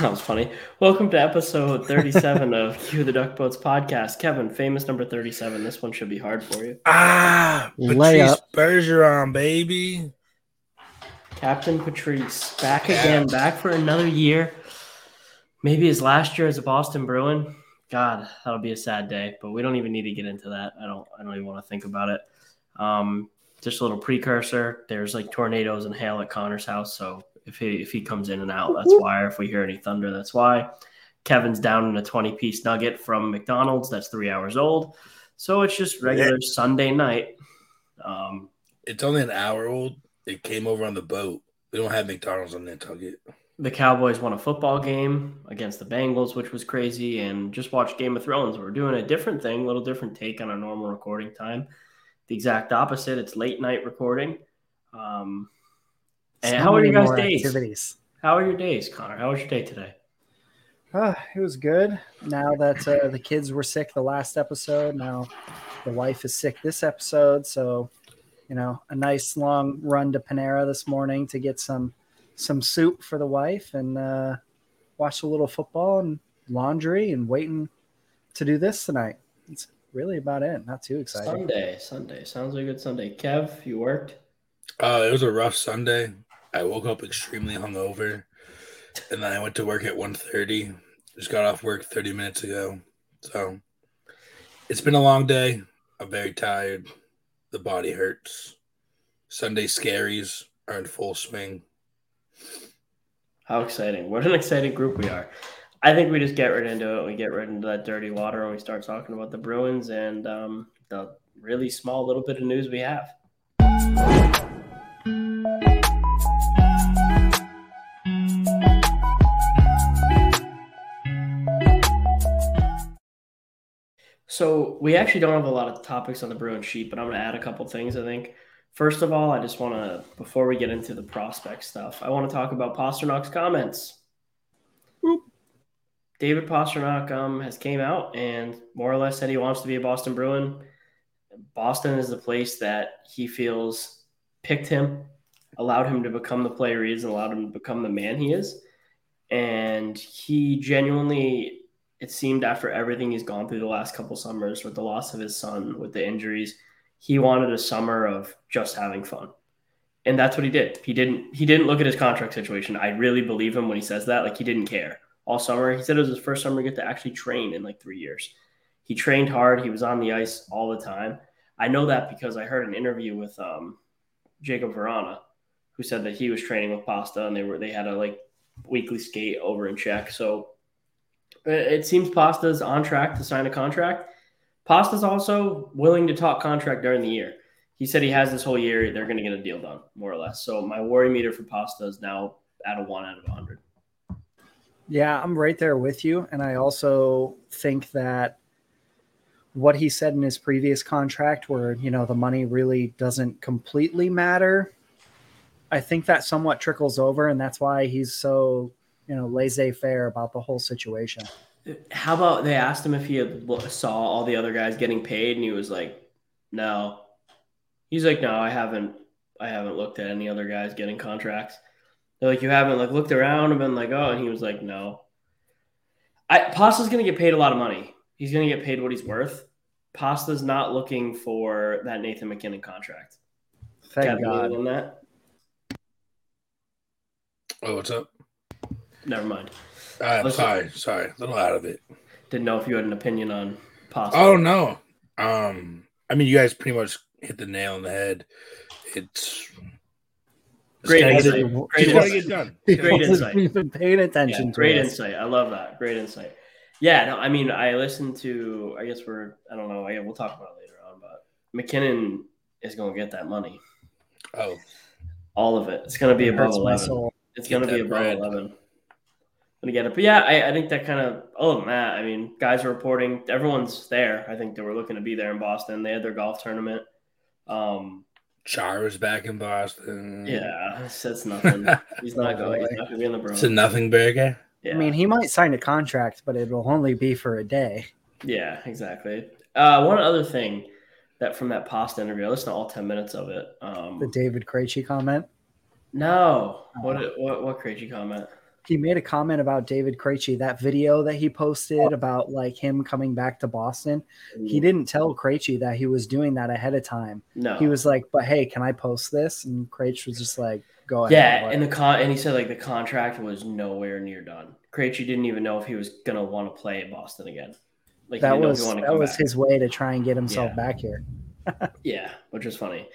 That was funny. Welcome to episode 37 of Cue the Duck Boats podcast. Kevin, famous number 37. This one should be hard for you. Ah, Patrice Bergeron, baby. Captain Patrice, back again, back for another year. Maybe his last year as a Boston Bruin. God, that'll be a sad day, but we don't even need to get into that. I don't I don't even want to think about it. Um, just a little precursor. There's like tornadoes and hail at Connor's house, so if he if he comes in and out, that's why. Or if we hear any thunder, that's why. Kevin's down in a 20 piece nugget from McDonald's that's three hours old. So it's just regular yeah. Sunday night. Um, it's only an hour old. It came over on the boat. We don't have McDonald's on Nantucket. The Cowboys won a football game against the Bengals, which was crazy, and just watched Game of Thrones. We're doing a different thing, a little different take on our normal recording time. The exact opposite. It's late night recording. Um, and how are your guys' days? Activities. How are your days, Connor? How was your day today? Uh, it was good. Now that uh, the kids were sick the last episode, now the wife is sick this episode. So, you know, a nice long run to Panera this morning to get some some soup for the wife and uh, watch a little football and laundry and waiting to do this tonight. It's really about it. Not too exciting. Sunday, Sunday sounds like a good Sunday. Kev, you worked? Uh, it was a rough Sunday. I woke up extremely hungover, and then I went to work at 1.30. Just got off work 30 minutes ago. So it's been a long day. I'm very tired. The body hurts. Sunday scaries are in full swing. How exciting. What an exciting group we are. I think we just get right into it. We get right into that dirty water and we start talking about the Bruins and um, the really small little bit of news we have. So we actually don't have a lot of topics on the Bruin sheet, but I'm going to add a couple things. I think first of all, I just want to before we get into the prospect stuff, I want to talk about Pastrnak's comments. Boop. David Pastrnak um, has came out and more or less said he wants to be a Boston Bruin. Boston is the place that he feels picked him, allowed him to become the player he is, and allowed him to become the man he is. And he genuinely it seemed after everything he's gone through the last couple summers with the loss of his son, with the injuries, he wanted a summer of just having fun. And that's what he did. He didn't he didn't look at his contract situation. I really believe him when he says that. Like he didn't care all summer. He said it was his first summer to get to actually train in like three years. He trained hard. He was on the ice all the time. I know that because I heard an interview with um, Jakub Vrana, who said that he was training with Pasta and they were they had a like weekly skate over in Czech. So it seems Pasta's on track to sign a contract. Pasta's also willing to talk contract during the year. He said he has this whole year. They're going to get a deal done, more or less. So my worry meter for Pasta is now at a one out of 100. Yeah, I'm right there with you. And I also think that what he said in his previous contract, where, you know, the money really doesn't completely matter, I think that somewhat trickles over. And that's why he's so you know laissez faire about the whole situation. How about they asked him if he had saw all the other guys getting paid, and he was like, "No." He's like, "No, I haven't. I haven't looked at any other guys getting contracts." They're like, "You haven't like looked around and been like, oh," and he was like, "No." I, Pasta's going to get paid a lot of money. He's going to get paid what he's worth. Pasta's not looking for that Nathan MacKinnon contract. Thank God. On that. Oh, what's up? Never mind. Uh, sorry, sorry, a little out of it. Didn't know if you had an opinion on Pasta. Oh no. Um, I mean, you guys pretty much hit the nail on the head. It's great insight. Great insight. Get done. Great insight. Been paying attention. Yeah, great insight. I love that. Great insight. Yeah. No, I mean, I listened to. I guess we're. I don't know. we'll talk about it later on. But MacKinnon is going to get that money. Oh. All of it. It's going to be above eleven. It's going to be above bread. eleven gonna get it. But yeah, I, I think that kind of other than that, I mean, guys are reporting. Everyone's there. I think they were looking to be there in Boston. They had their golf tournament. Um, Char was back in Boston. Yeah, that's nothing. He's not going. He's not gonna be in the Bruins. It's a nothing burger. Yeah. I mean, he might sign a contract, but it will only be for a day. Yeah, exactly. Uh, one other thing that from that pasta interview, I listened to all ten minutes of it. Um, the David Krejci comment. No, what what what Krejci comment? He made a comment about David Krejci, that video that he posted oh. about like him coming back to Boston. He mm. didn't tell Krejci that he was doing that ahead of time. No, He was like, "But hey, can I post this?" And Krejci was just like, "Go ahead." Yeah, Like, and the con and he said like the contract was nowhere near done. Krejci didn't even know if he was gonna want to play in Boston again. Like that didn't know if was that was back. his way to try and get himself Yeah. back here. Yeah, which is funny.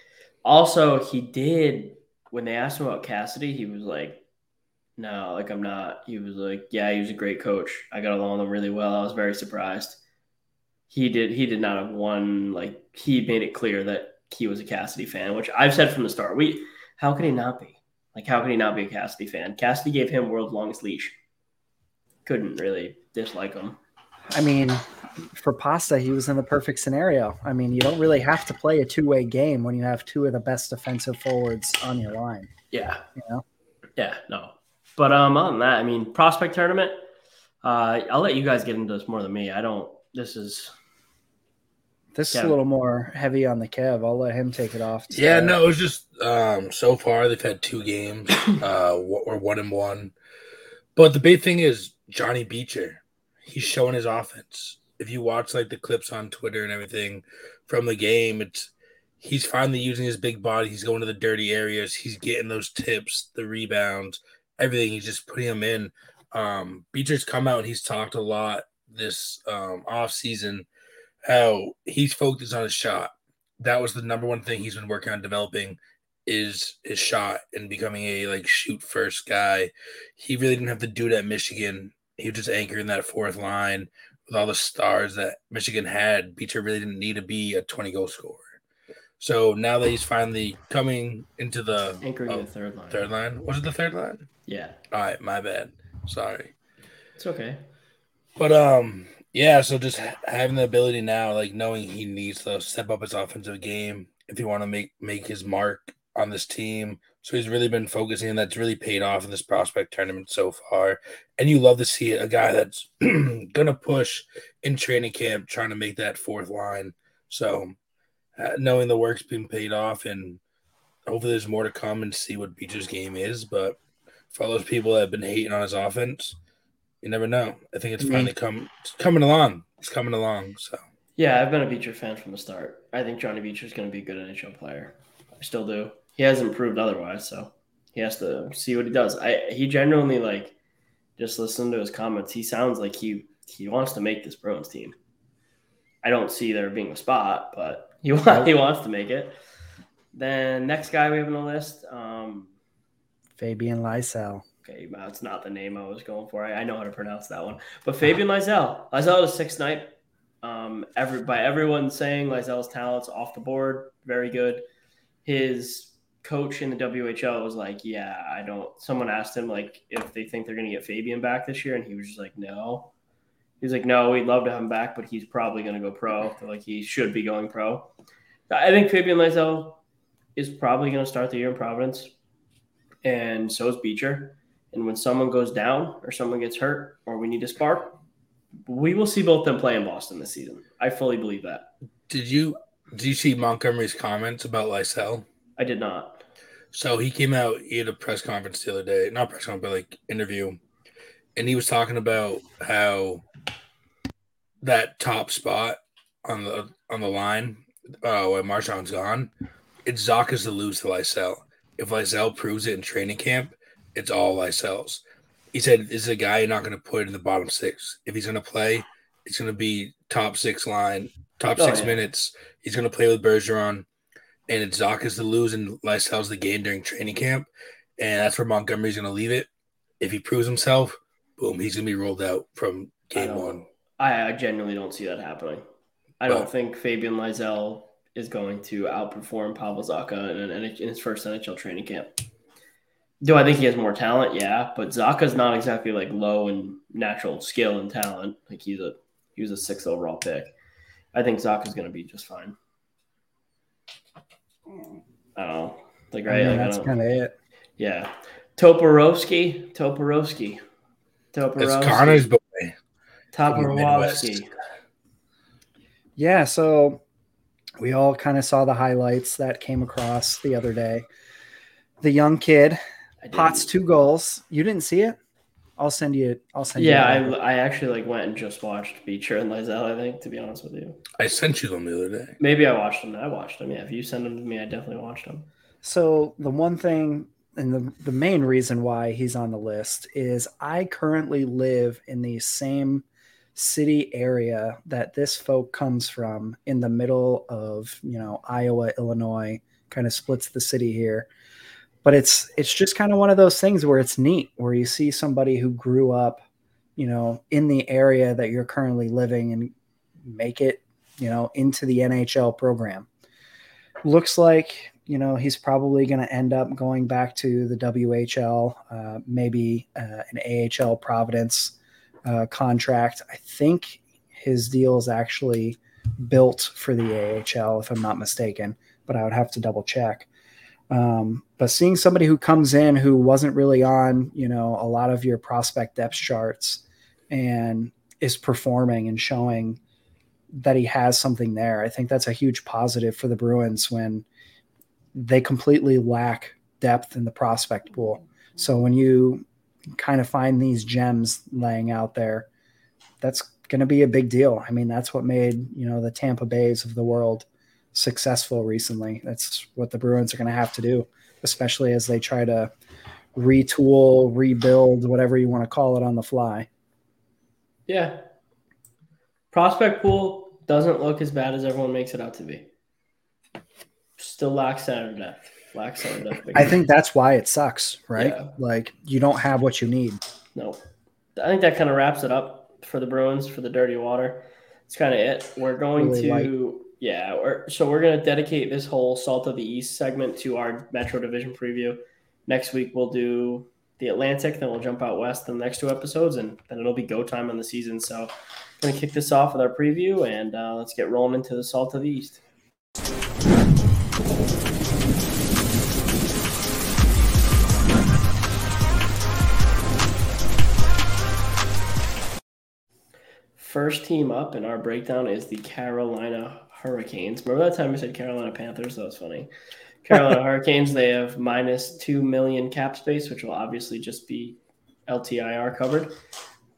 Also, he did when they asked him about Cassidy, he was like, "No, like I'm not." He was like, "Yeah, he was a great coach. I got along with him really well. I was very surprised." He did. He did not have one like he made it clear that he was a Cassidy fan, which I've said from the start. We, how could he not be? Like, how could he not be a Cassidy fan? Cassidy gave him world's longest leash. Couldn't really dislike him. I mean, for Pasta, he was in the perfect scenario. I mean, you don't really have to play a two way game when you have two of the best defensive forwards on your line. Yeah. You know? Yeah, no. But um other than that, I mean prospect tournament, uh I'll let you guys get into this more than me. I don't this is This is a little more heavy on the Kev. I'll let him take it off. to Yeah, no, it was just um, so far they've had two games, uh, or one and one. But the big thing is Johnny Beecher. He's showing his offense. If you watch like the clips on Twitter and everything from the game, it's he's finally using his big body. He's going to the dirty areas. He's getting those tips, the rebounds, everything. He's just putting them in. Um, Beecher's come out and he's talked a lot this um, off season how he's focused on his shot. That was the number one thing he's been working on developing is his shot and becoming a like shoot first guy. He really didn't have to do it at Michigan. He was just anchoring that fourth line with all the stars that Michigan had. Beecher really didn't need to be a 20 goal scorer. So now that he's finally coming into the anchoring oh, the third line. third line, was it the third line? Yeah. All right, my bad. Sorry. It's okay. But um, yeah. So just having the ability now, like knowing he needs to step up his offensive game if he want to make make his mark on this team. So he's really been focusing, and that's really paid off in this prospect tournament so far. And you love to see a guy that's gonna push in training camp, trying to make that fourth line. So Uh, knowing the work's been paid off, and hopefully there's more to come and see what Beecher's game is. But for all those people that have been hating on his offense, you never know. I think it's Me. finally come it's coming along. It's coming along. So Yeah, I've been a Beecher fan from the start. I think Johnny Beecher's going to be a good NHL player. I still do. He hasn't proved otherwise, so he has to see what he does. I he genuinely like just listen to his comments. He sounds like he he wants to make this Bruins team. I don't see there being a spot, but he wa- he wants to make it. Then next guy we have on the list, um, Fabian Lysell. Okay, it's not the name I was going for. I, I know how to pronounce that one. But Fabian Lysell. Lysell is six night. Um, every by everyone saying Lysell's talents off the board, very good. His coach in the WHL was like, "Yeah, I don't." Someone asked him like if they think they're going to get Fabian back this year, and he was just like, "No." He's like, "No, we'd love to have him back, but he's probably going to go pro. They're like he should be going pro." I think Fabian Lysell is probably going to start the year in Providence, and so is Beecher. And when someone goes down or someone gets hurt or we need a spark, we will see both them play in Boston this season. I fully believe that. did you did you see Montgomery's comments about Lysell? I did not. So he came out, he had a press conference the other day, not press conference, but like interview, and he was talking about how that top spot on the on the line, uh, when Marchand's gone, it's Zacha's to lose to Lysell. If Lysell proves it in training camp, it's all Lysell's. He said this is a guy you're not going to put in the bottom six. If he's going to play, it's going to be top six line, top Oh, six yeah. minutes. He's going to play with Bergeron and it's Zacha's to lose and Lysell's the game during training camp. And that's where Montgomery's going to leave it. If he proves himself, boom, he's going to be rolled out from game don't- one. I, I genuinely don't see that happening. I don't think Fabian Lysell is going to outperform Pavel Zacha in, an, in his first NHL training camp. Do I think he has more talent? Yeah, but Zacha's not exactly like low in natural skill and talent. Like he's a he was a sixth overall pick. I think Zacha's going to be just fine. I don't know. Like I right, mean, like, that's kind of it. yeah. Toporowski, Toporowski, Toporowski, It's Connor's boy. Toporowski. Yeah, so we all kind of saw the highlights that came across the other day. The young kid I didn't- pots two goals. You didn't see it? I'll send you. I'll send Yeah, you. I, I actually like went and just watched Beecher and Lysell. I think to be honest with you, I sent you them the other day. maybe I watched them. I watched them. Yeah, if you send them to me, I definitely watched them. So the one thing and the, the main reason why he's on the list is I currently live in the same city area that this folk comes from in the middle of, you know, Iowa, Illinois, kind of splits the city here. But it's it's just kind of one of those things where it's neat where you see somebody who grew up, you know, in the area that you're currently living and make it, you know, into the NHL program. Looks like you know he's probably going to end up going back to the WHL, uh, maybe uh, an AHL Providence uh, contract. I think his deal is actually built for the AHL, if I'm not mistaken, but I would have to double check. Um, but seeing somebody who comes in who wasn't really on, you know, a lot of your prospect depth charts and is performing and showing that he has something there, I think that's a huge positive for the Bruins when they completely lack depth in the prospect pool. So when you kind of find these gems laying out there, that's going to be a big deal. I mean, that's what made, you know, the Tampa Bays of the world successful recently. That's what the Bruins are going to have to do, especially as they try to retool, rebuild, whatever you want to call it on the fly. Yeah, prospect pool doesn't look as bad as everyone makes it out to be. Still lacks center depth. Lacks center depth. I think that's why it sucks, right? Yeah. Like you don't have what you need. No, I think that kind of wraps it up for the Bruins for the dirty water. It's kind of it. We're going Really to light. yeah. We're, so we're going to dedicate this whole Salt of the East segment to our Metro Division preview. Next week we'll do the Atlantic, then we'll jump out west in the next two episodes, and then it'll be go time on the season. So, going to kick this off with our preview, and uh, let's get rolling into the Salt of the East. First team up in our breakdown is the Carolina Hurricanes. Remember that time we said Carolina Panthers? That was funny. Carolina Hurricanes, they have minus 2 million cap space, which will obviously just be LTIR covered.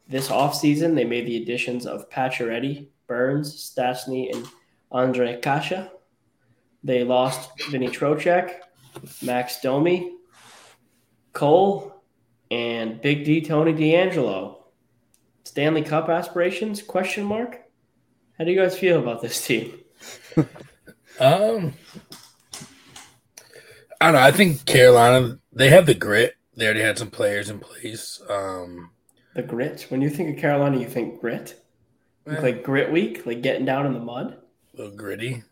This offseason, they made the additions of Pacioretty, Burns, Stastny, and Andre Kase. They lost Vinny Trocheck, Max Domi, Cole, and Big D Tony DeAngelo. Stanley Cup aspirations? Question mark. How do you guys feel about this team? Um, I don't know. I think Carolina they have the grit. They already had some players in place. Um, The grit. When you think of Carolina, you think grit. eh, Like grit week, like getting down in the mud. a little gritty.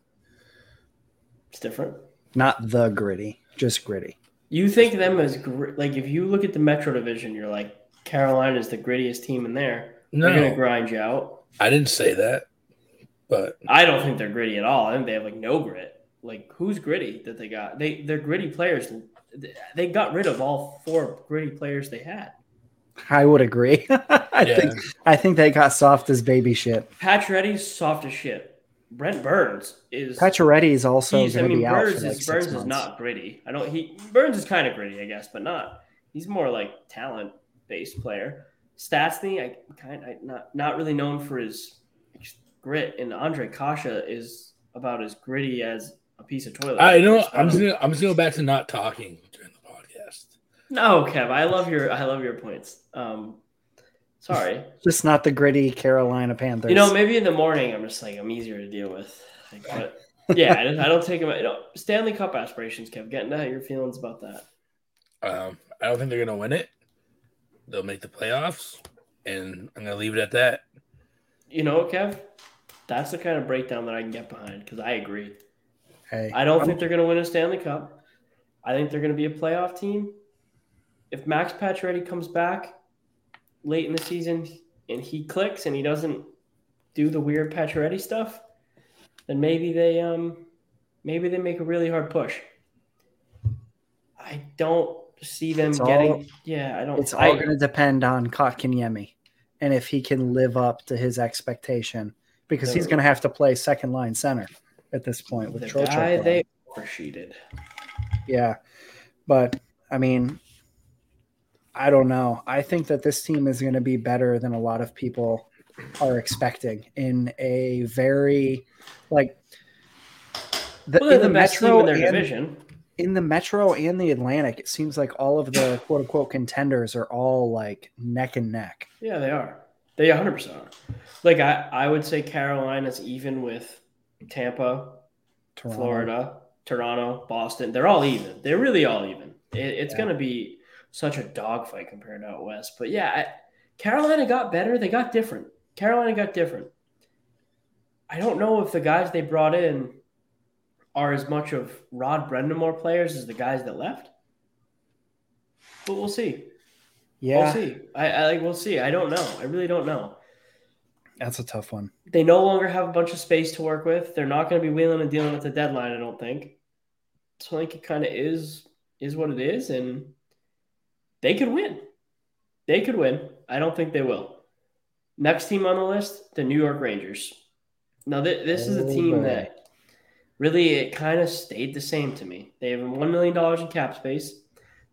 It's different. Not the gritty, just gritty. You think them as grit? Like if you look at the Metro Division, you're like Carolina is the grittiest team in there. They're gonna grind you out. I didn't say that, but I don't think they're gritty at all. I think they have like no grit. Like who's gritty that they got? They they're gritty players. They got rid of all four gritty players they had. I would agree. I yeah, think I think they got soft as baby shit. Pacioretty's soft as shit. Brent Burns is Pacioretty is also I going to mean be out Burns for like is six Burns is not gritty. I don't he Burns is kind of gritty, I guess, but not. He's more like talent based player. Stastny, I kind I not not really known for his grit, and Andre Kase is about as gritty as a piece of toilet. I know. I'm just gonna, I'm just going back to not talking during the podcast. No, Kev, I love your I love your points. Um, sorry. Just not the gritty Carolina Panthers. You know, maybe in the morning I'm just like I'm easier to deal with. Like, but yeah, I don't, I don't take them. You know, Stanley Cup aspirations, Kev. Getting to how your feelings about that. Um, I don't think they're gonna win it. They'll make the playoffs, and I'm gonna leave it at that. You know, Kev, that's the kind of breakdown that I can get behind because I agree. hey, I don't I'm- think they're going to win a Stanley Cup. I think they're going to be a playoff team. If Max Pacioretty comes back late in the season and he clicks and he doesn't do the weird Pacioretty stuff, then maybe they um maybe they make a really hard push. I don't see them It's all- getting. yeah, I don't. it's all going to depend on Kotkaniemi and if he can live up to his expectation because he's going to have to play second line center at this point with the Trocheck guy they oversheeted. Yeah. But I mean, I don't know. I think that this team is going to be better than a lot of people are expecting in a very like the, well, in the, the metro in their and, division. In the metro and the Atlantic, it seems like all of the quote unquote contenders are all like neck and neck. Yeah, they are. They 100 percent are. Like I, I would say Carolina's even with Tampa, Toronto. Florida, Toronto, Boston. They're all even. They're really all even. It, it's yeah. going to be such a dogfight compared to out west. But yeah, I, Carolina got better. They got different. Carolina got different. I don't know if the guys they brought in are as much of Rod Brind'Amour players as the guys that left. But we'll see. Yeah, we'll see. I, I like. We'll see. I don't know. I really don't know. That's a tough one. They no longer have a bunch of space to work with. They're not going to be wheeling and dealing with the deadline. I don't think. So I think it kind of is is what it is, and they could win. They could win. I don't think they will. Next team on the list, the New York Rangers. Now, th- this is a oh, team that really it kind of stayed the same to me. They have $1 million in cap space.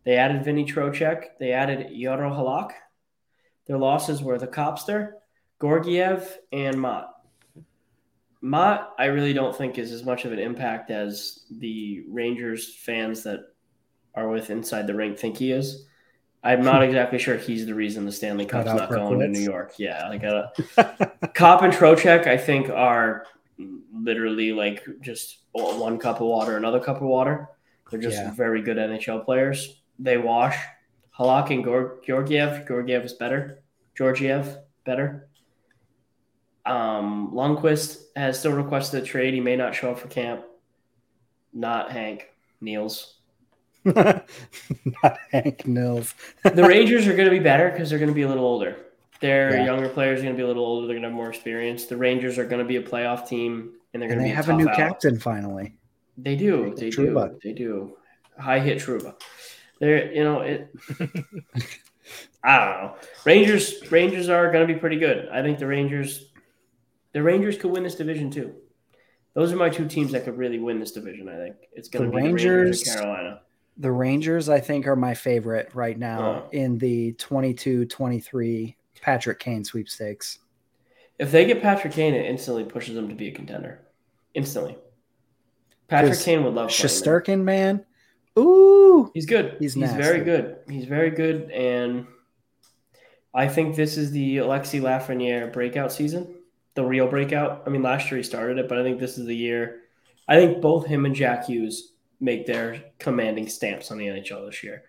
They added Vinny Trocheck. They added Jaro Halak. Their losses were the Copster, Georgiev, and Motte. Motte, I really don't think is as much of an impact as the Rangers fans that are with inside the rink think he is. I'm not exactly sure he's the reason the Stanley Cup's not going to New York. Yeah, like uh, Copp and Trocheck, I think are literally like just one cup of water, another cup of water. They're just yeah. very good NHL players. They wash. Halak and Georgiev. Georgiev is better. Georgiev better. Um, Lundkvist has still requested a trade. He may not show up for camp. Not Hank Nils. Not Hank Nils. the Rangers are going to be better because they're going to be a little older. Their yeah. younger players are going to be a little older. They're going to have more experience. The Rangers are going to be a playoff team, and they're going to. They have a new out. captain finally. They do. They Trouba. do. They do. High hit Trouba. They're you know it. I don't know. Rangers Rangers are going to be pretty good. I think the Rangers, the Rangers could win this division too. Those are my two teams that could really win this division. I think it's going to be Rangers, the Rangers Carolina. The Rangers, I think, are my favorite right now oh. in the 22 23 Patrick Kane sweepstakes. If they get Patrick Kane, it instantly pushes them to be a contender. Instantly. Patrick Kane would love Shesterkin, man. Ooh, he's good. He's, he's very good. He's very good, and I think this is the Alexi Lafreniere breakout season, the real breakout. I mean, last year he started it, but I think this is the year. I think both him and Jack Hughes make their commanding stamps on the NHL this year.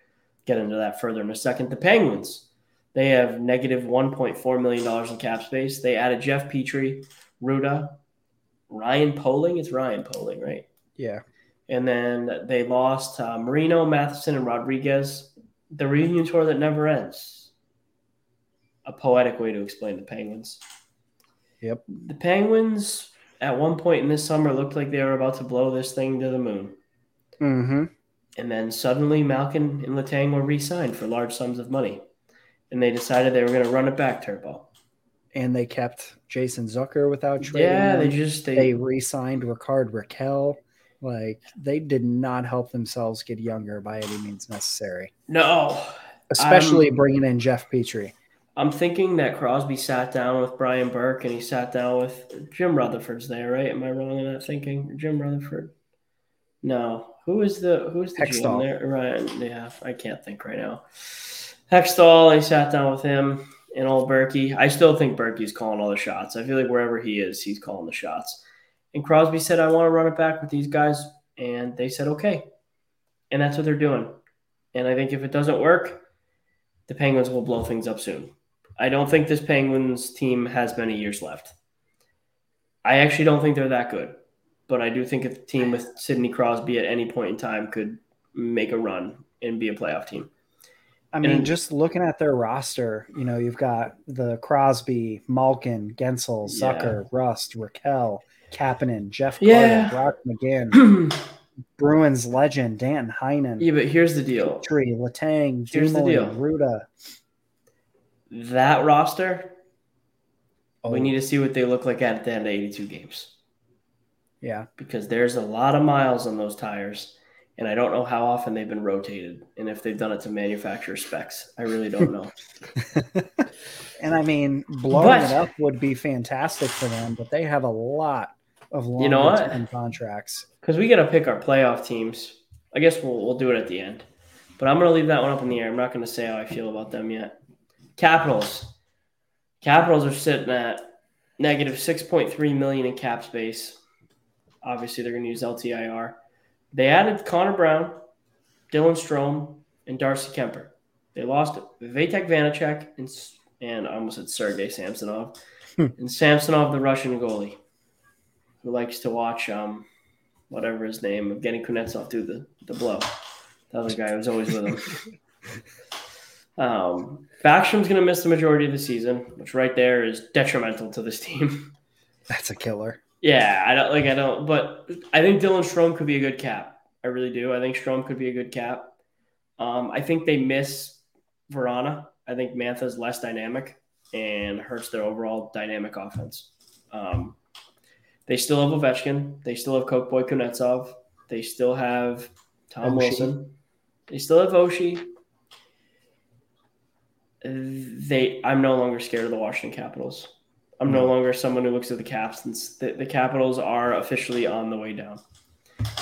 Get into that further in a second. The Penguins, they have negative $1.4 million in cap space. They added Jeff Petry, Rutta, Ryan Poehling. It's Ryan Poehling, right? Yeah. And then they lost uh, Marino, Matheson, and Rodriguez. The reunion tour that never ends. A poetic way to explain the Penguins. Yep. The Penguins, at one point in this summer, looked like they were about to blow this thing to the moon. Mm-hmm. And then suddenly Malkin and Letang were re-signed for large sums of money. And they decided they were going to run it back, Turbo. And they kept Jason Zucker without trading. Yeah, they just they, they re-signed Rickard Rakell. Like they did not help themselves get younger by any means necessary. No, especially I'm, bringing in Jeff Petry. I'm thinking that Crosby sat down with Brian Burke and he sat down with Jim Rutherford's there, right? Am I wrong in that thinking? Jim Rutherford? No, who is the who's the Hextall. GM there? Right? Yeah, I can't think right now. Hextall, I sat down with him and all Berkey. I still think Berkey's calling all the shots. I feel like wherever he is, he's calling the shots. And Crosby said, I want to run it back with these guys. And they said, okay. And that's what they're doing. And I think if it doesn't work, the Penguins will blow things up soon. I don't think this Penguins team has many years left. I actually don't think they're that good but I do think a team with Sidney Crosby at any point in time could make a run and be a playoff team. I mean, and, just looking at their roster, you know, you've got the Crosby, Malkin, Guentzel, Zucker, yeah. Rust, Rakell, Kapanen, Jeff Carter, yeah. Brock McGinn, Bruins legend Dan Heinen. Yeah, but here's the deal: Tree, Letang, here's the deal. Rutta. That roster, oh. we need to see what they look like at the end of 82 games. Yeah. Because there's a lot of miles on those tires. And I don't know how often they've been rotated and if they've done it to manufacturer specs. I really don't know. and I mean, blowing But- it up would be fantastic for them, but they have a lot of long You know what? contracts. Because we got to pick our playoff teams. I guess we'll, we'll do it at the end. But I'm going to leave that one up in the air. I'm not going to say how I feel about them yet. Capitals. Capitals are sitting at negative 6.3 million in cap space. Obviously, they're going to use LTIR. They added Connor Brown, Dylan Strome, and Darcy Kuemper. They lost Vitek Vanecek and, and I almost said Sergei Samsonov. Hmm. and Samsonov, the Russian goalie, who likes to watch um, whatever his name of getting Kuznetsov do the, the blow. The other guy was always with him. um, Backstrom's going to miss the majority of the season, which right there is detrimental to this team. That's a killer. Yeah, I don't like. I don't, but I think Dylan Strome could be a good cap. I really do. I think Strome could be a good cap. Um, I think they miss Vrana. I think Mantha's less dynamic and hurts their overall dynamic offense. Um, they still have Ovechkin. They still have Koke Boy Kuznetsov. They still have Tom Oshie. Wilson. They still have Oshie. They, I'm no longer scared of the Washington Capitals. I'm no longer someone who looks at the Caps and the, the Capitals are officially on the way down.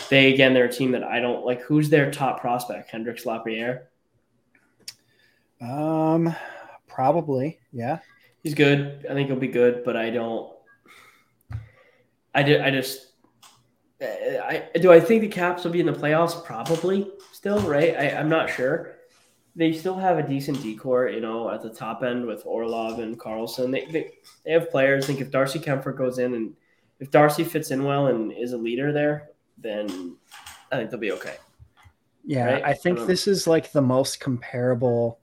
They again, they're a team that I don't like. Who's their top prospect? Hendrix Lapierre. Um, probably, yeah. He's good. I think he'll be good, but I don't. I did. I just. I do. I think the Caps will be in the playoffs. Probably still, right? I, I'm not sure. They still have a decent decor, you know, at the top end with Orlov and Carlson. They, they they have players. I think if Darcy Kuemper goes in and if Darcy fits in well and is a leader there, then I think they'll be okay. Yeah, Right? I think Um, this is like the most comparable,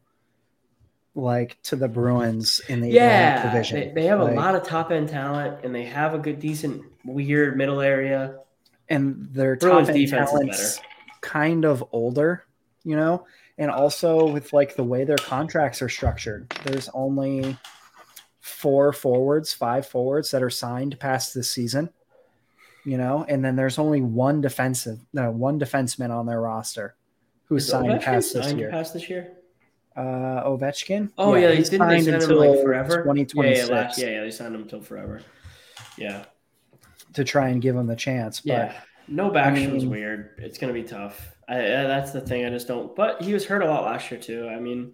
like to the Bruins in the Yeah, Atlantic division. they, they have Like, a lot of top end talent, and they have a good, decent, weird middle area. and their Bruins top end defense is talents kind of older, you know, and also with like the way their contracts are structured. There's only four forwards, five forwards that are signed past this season, you know, and then there's only one defensive, no, one defenseman on their roster who's Is signed Ovechkin past this signed year. past this year? Uh, Ovechkin. Oh yeah, he's didn't they signed sign him like until forever? Yeah, yeah, 2026 last, yeah, yeah, they signed him until forever. Yeah, to try and give him the chance. But yeah. No Backstrom's mean- weird. It's gonna be tough. I, that's the thing. I just don't. But he was hurt a lot last year too. I mean,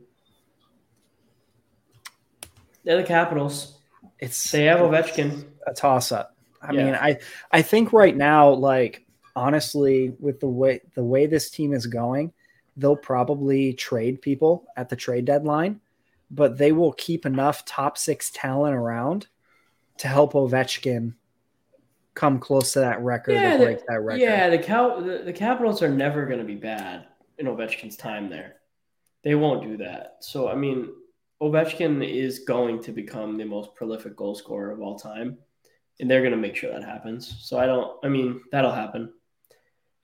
they're the Capitals. it's They have Ovechkin. a toss up. I Yeah. mean, I I think right now, like honestly, with the way the way this team is going, they'll probably trade people at the trade deadline, but they will keep enough top six talent around to help Ovechkin come close to that record Yeah, the- break that record. Yeah, the, Cal- the the Capitals are never going to be bad in Ovechkin's time there. They won't do that. So I mean, Ovechkin is going to become the most prolific goal scorer of all time, and they're going to make sure that happens. So I don't. I mean, that'll happen.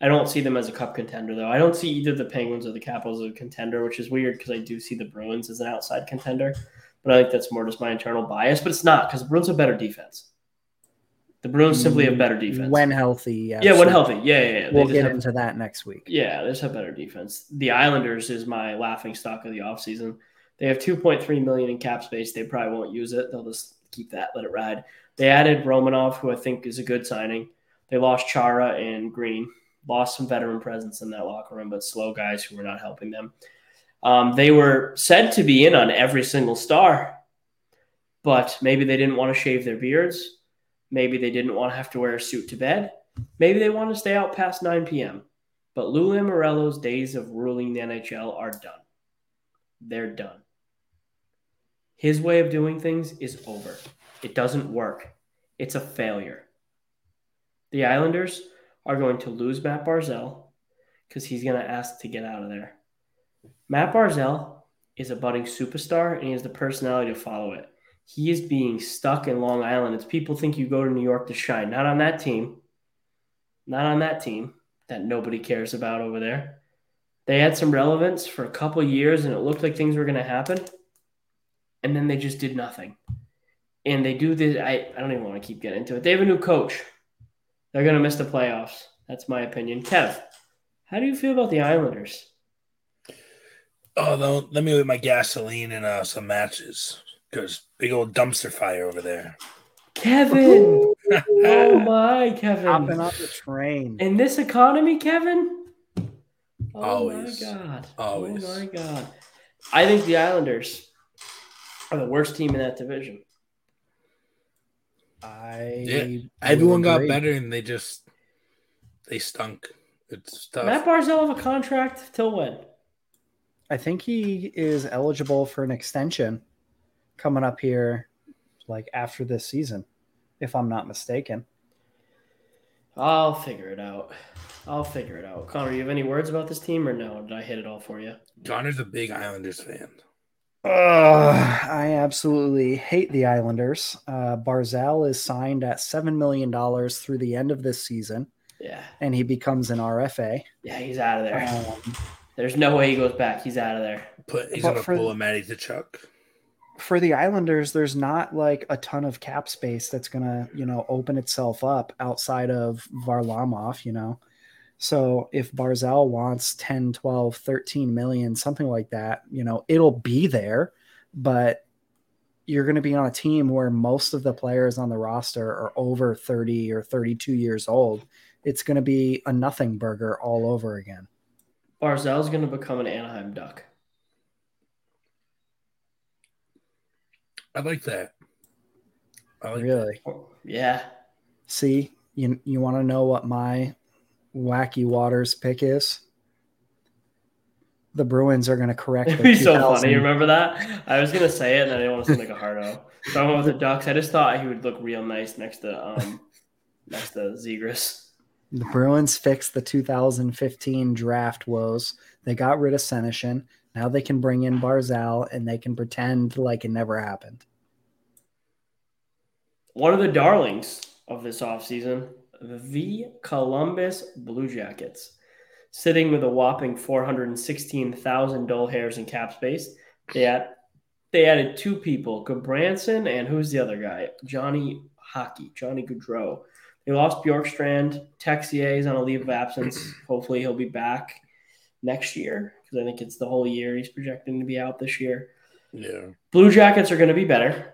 I don't see them as a cup contender though. I don't see either the Penguins or the Capitals as a contender, which is weird because I do see the Bruins as an outside contender. But I think that's more just my internal bias. But it's not because the Bruins have better defense. The Bruins simply have better defense. when healthy. Yeah, when absolutely. healthy. Yeah, yeah, yeah. We'll get have- into that next week. yeah, they just have better defense. The Islanders is my laughing stock of the offseason. They have 2.3 million in cap space. They probably won't use it. They'll just keep that, let it ride. They added Romanov, who I think is a good signing. They lost Chara and Green. Lost some veteran presence in that locker room, but slow guys who were not helping them. Um, they were said to be in on every single star, but maybe they didn't want to shave their beards. Maybe they didn't want to have to wear a suit to bed. Maybe they want to stay out past 9 p.m. But Lou Lamoriello's days of ruling the NHL are done. They're done. His way of doing things is over. It doesn't work. It's a failure. The Islanders are going to lose Matt Barzal because he's going to ask to get out of there. Matt Barzal is a budding superstar and he has the personality to follow it. He is being stuck in Long Island. It's people think you go to New York to shine. Not on that team. Not on that team that nobody cares about over there. They had some relevance for a couple years and it looked like things were going to happen. And then they just did nothing. And they do this. I, I don't even want to keep getting into it. They have a new coach. They're going to miss the playoffs. That's my opinion. Kev, How do you feel about the Islanders? Oh, let me get my gasoline and uh, some matches because big old dumpster fire over there. Kevin. oh my, Kevin. Hopping on the train. In this economy, Kevin? Oh Always. my god. Oh Always. Oh my god. I think the Islanders are the worst team in that division. I Yeah, will Everyone got better and they just they stunk. It's tough. Matt Barzal have a contract till when? I think he is eligible for an extension coming up here, like after this season, if I'm not mistaken. I'll figure it out. I'll figure it out. Connor, you have any words about this team or no? Did I hit it all for you? Connor's a big Islanders fan. Ugh, I absolutely hate the Islanders. Uh, Barzal is signed at $7 million through the end of this season, Yeah. and he becomes an RFA. Yeah, he's out of there. Um, There's no way he goes back. He's out of there. Put he's But gonna for- pull a Matty Tkachuk. For the Islanders, there's not like a ton of cap space that's going to, you know, open itself up outside of Varlamov, you know. So if Barzal wants 10, 12, 13 million, something like that, you know, it'll be there, but you're going to be on a team where most of the players on the roster are over 30 or 32 years old. It's going to be a nothing burger all over again. Barzal's going to become an Anaheim Duck. I like that. I like Really? Yeah. See, you you want to know what my wacky waters pick is? The Bruins are going to correct. It'd be so funny. You remember that? I was gonna say it, and I didn't want to sound like a hardo. So I went with the Ducks. I just thought he would look real nice next to um next to Zegras. The Bruins fixed the 2015 draft woes. They got rid of Senyshyn. Now they can bring in Barzal and they can pretend like it never happened. One of the darlings of this offseason, the Columbus Blue Jackets, sitting with a whopping 416,000 dull hairs in cap space. They had they added two people, Gudbranson and who's the other guy? Johnny Hockey, Johnny Gaudreau. They lost Bjorkstrand. Texier is on a leave of absence. Hopefully he'll be back next year because I think it's the whole year he's projecting to be out this year. Yeah. Blue Jackets are going to be better.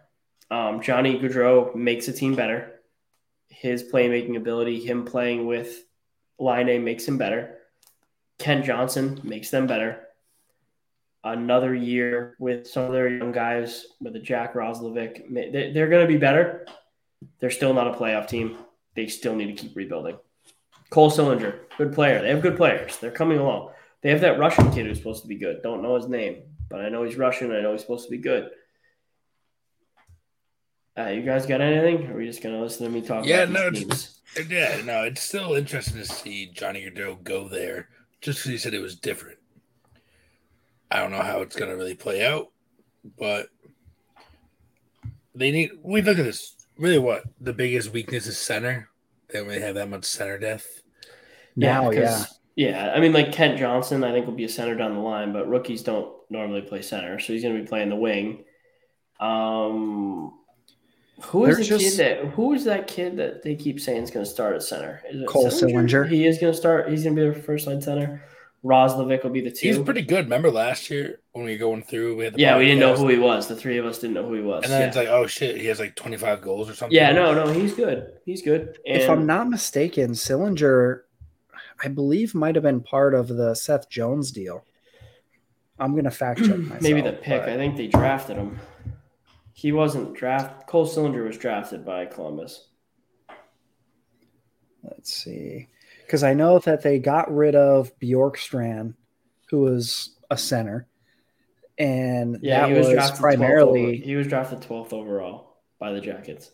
Um, Johnny Gaudreau makes the team better. His playmaking ability, him playing with Laine makes him better. Kent Johnson makes them better. Another year with some of their young guys, with the Jack Roslovic, they're going to be better. They're still not a playoff team. They still need to keep rebuilding. Cole Sillinger, good player. They have good players. They're coming along. They have that Russian kid who's supposed to be good. Don't know his name, but I know he's Russian. I know he's supposed to be good. Uh, you guys got anything? Or are we just gonna listen to me talk Yeah, about no, these it's- Yeah, no, it's still interesting to see Johnny Gaudreau go there just because he said it was different. I don't know how it's going to really play out, but they need. We look at this. Really, what the biggest weakness is center. They don't really have that much center depth. Now, yeah. 'cause- yeah. I mean, like Kent Johnson, I think will be a center down the line, but rookies don't normally play center, so he's gonna be playing the wing. Um, who is They're the just- kid that? Who is that kid that they keep saying is gonna start at center? Is it Cole Sillinger? He is gonna start. He's gonna be their first line center. Roslovic will be the two. He's pretty good. Remember last year when we were going through? We had the yeah, we didn't know who he was. The three of us didn't know who he was. And then yeah. it's like, oh shit, he has like twenty five goals or something. yeah, no, no, he's good. He's good. And if I'm not mistaken, Sillinger, I believe, might have been part of the Seth Jones deal. I'm going to fact check myself. maybe the pick. but- I think they drafted him. He wasn't draft. Cole Sillinger was drafted by Columbus. Let's see. Because I know that they got rid of Bjorkstrand, who was a center. And Yeah, that he was, was, drafted 12th over- primarily, he was drafted 12th overall by the Jackets.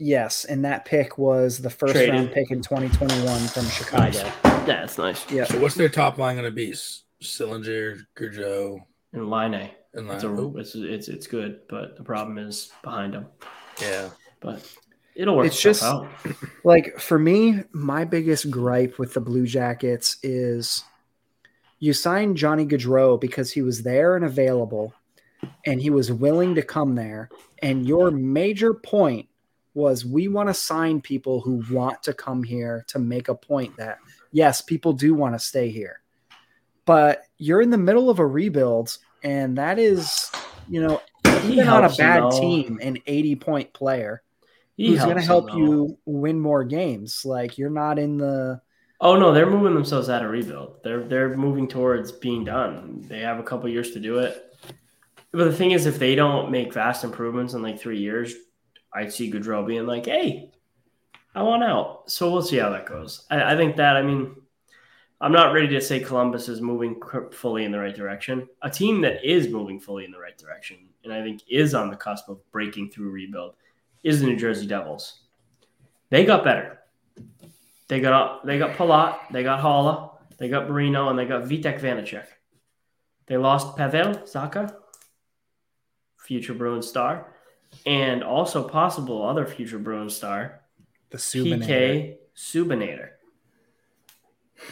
Yes. And that pick was the first Traded. round pick in 2021 from Chicago. Nice. Yeah, that's nice. Yeah. So what's their top line going to be? S- Sillinger, Gaudreau, And Laine. and It's, a, it's, it's, it's good, but the problem is behind them. yeah. But it'll work It's itself just- out. Like for me, my biggest gripe with the Blue Jackets is you signed Johnny Gaudreau because he was there and available and he was willing to come there. And your major point was we want to sign people who want to come here to make a point that Yes, people do want to stay here. But you're in the middle of a rebuild, and that is, you know, He even on a bad team, an 80 point player He who's going to help you win more games. Like you're not in the Oh no, they're moving themselves out of rebuild. They're they're moving towards being done. They have a couple years to do it. But the thing is, if they don't make vast improvements in like three years, I see Gaudreau being like, "Hey, I want out." So we'll see how that goes. I, I think that I mean, I'm not ready to say Columbus is moving fully in the right direction. A team that is moving fully in the right direction, and I think is on the cusp of breaking through rebuild, is the New Jersey Devils. They got better. They got they got Palat, they got Haula, they got Marino, and they got Vitek Vanecek. They lost Pavel Zacha, future Bruins star, and also possible other future Bruins star, the Subban. PK Subanator.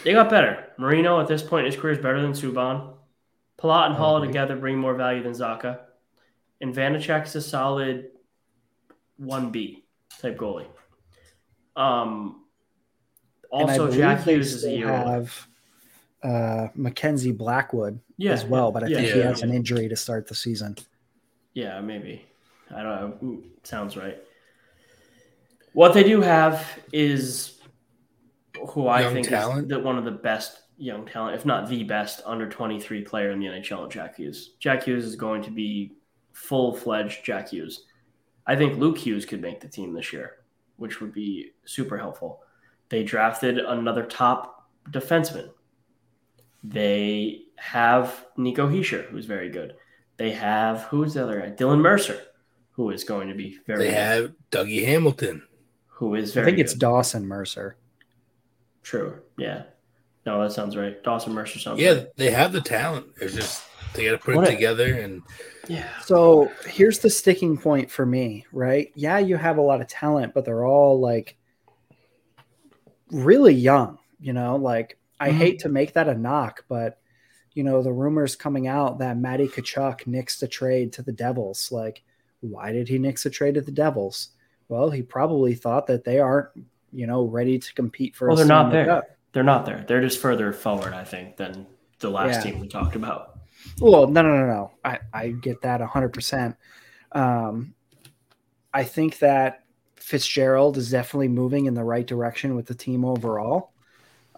They got better. Marino at this point in his career is better than Subban. Palat and I Haula together bring more value than Zacha. And Vanecek's a solid 1B type goalie. Um, also, Jack Hughes is a year old. have uh, Mackenzie Blackwood Yeah, as well, but I yeah, think yeah, he has an injury to start the season. Yeah, maybe. I don't know. Sounds right. What they do have is who I Young think talent? is the, one of the best young talent, if not the best under 23 player in the NHL, Jack Hughes. Jack Hughes is going to be full fledged Jack Hughes. I think Luke Hughes could make the team this year, which would be super helpful. They drafted another top defenseman. They have Nico Hischier, who's very good. They have who's the other guy? Dylan Mercer, who is going to be very They good. have Dougie Hamilton. who is very. I very think it's. Dawson Mercer. true. Yeah. No, that sounds right. Dawson Mercer sounds Yeah, right. they have the talent. It's just they got to put What it a- together. And Yeah. So here's the sticking point for me, right? Yeah, you have a lot of talent, but they're all like really young, you know? Like, I Mhm. hate to make that a knock, but, you know, the rumors coming out that Matty Tkachuk nixed a trade to the Devils. Like, why did he nix a trade to the Devils? Well, he probably thought that they aren't, you know, ready to compete for Well, a they're not there. They're not there. They're just further forward, I think, than the last Yeah. team we talked about. Well, no, no, no, no. I, I get that 100%. Um, I think that Fitzgerald is definitely moving in the right direction with the team overall.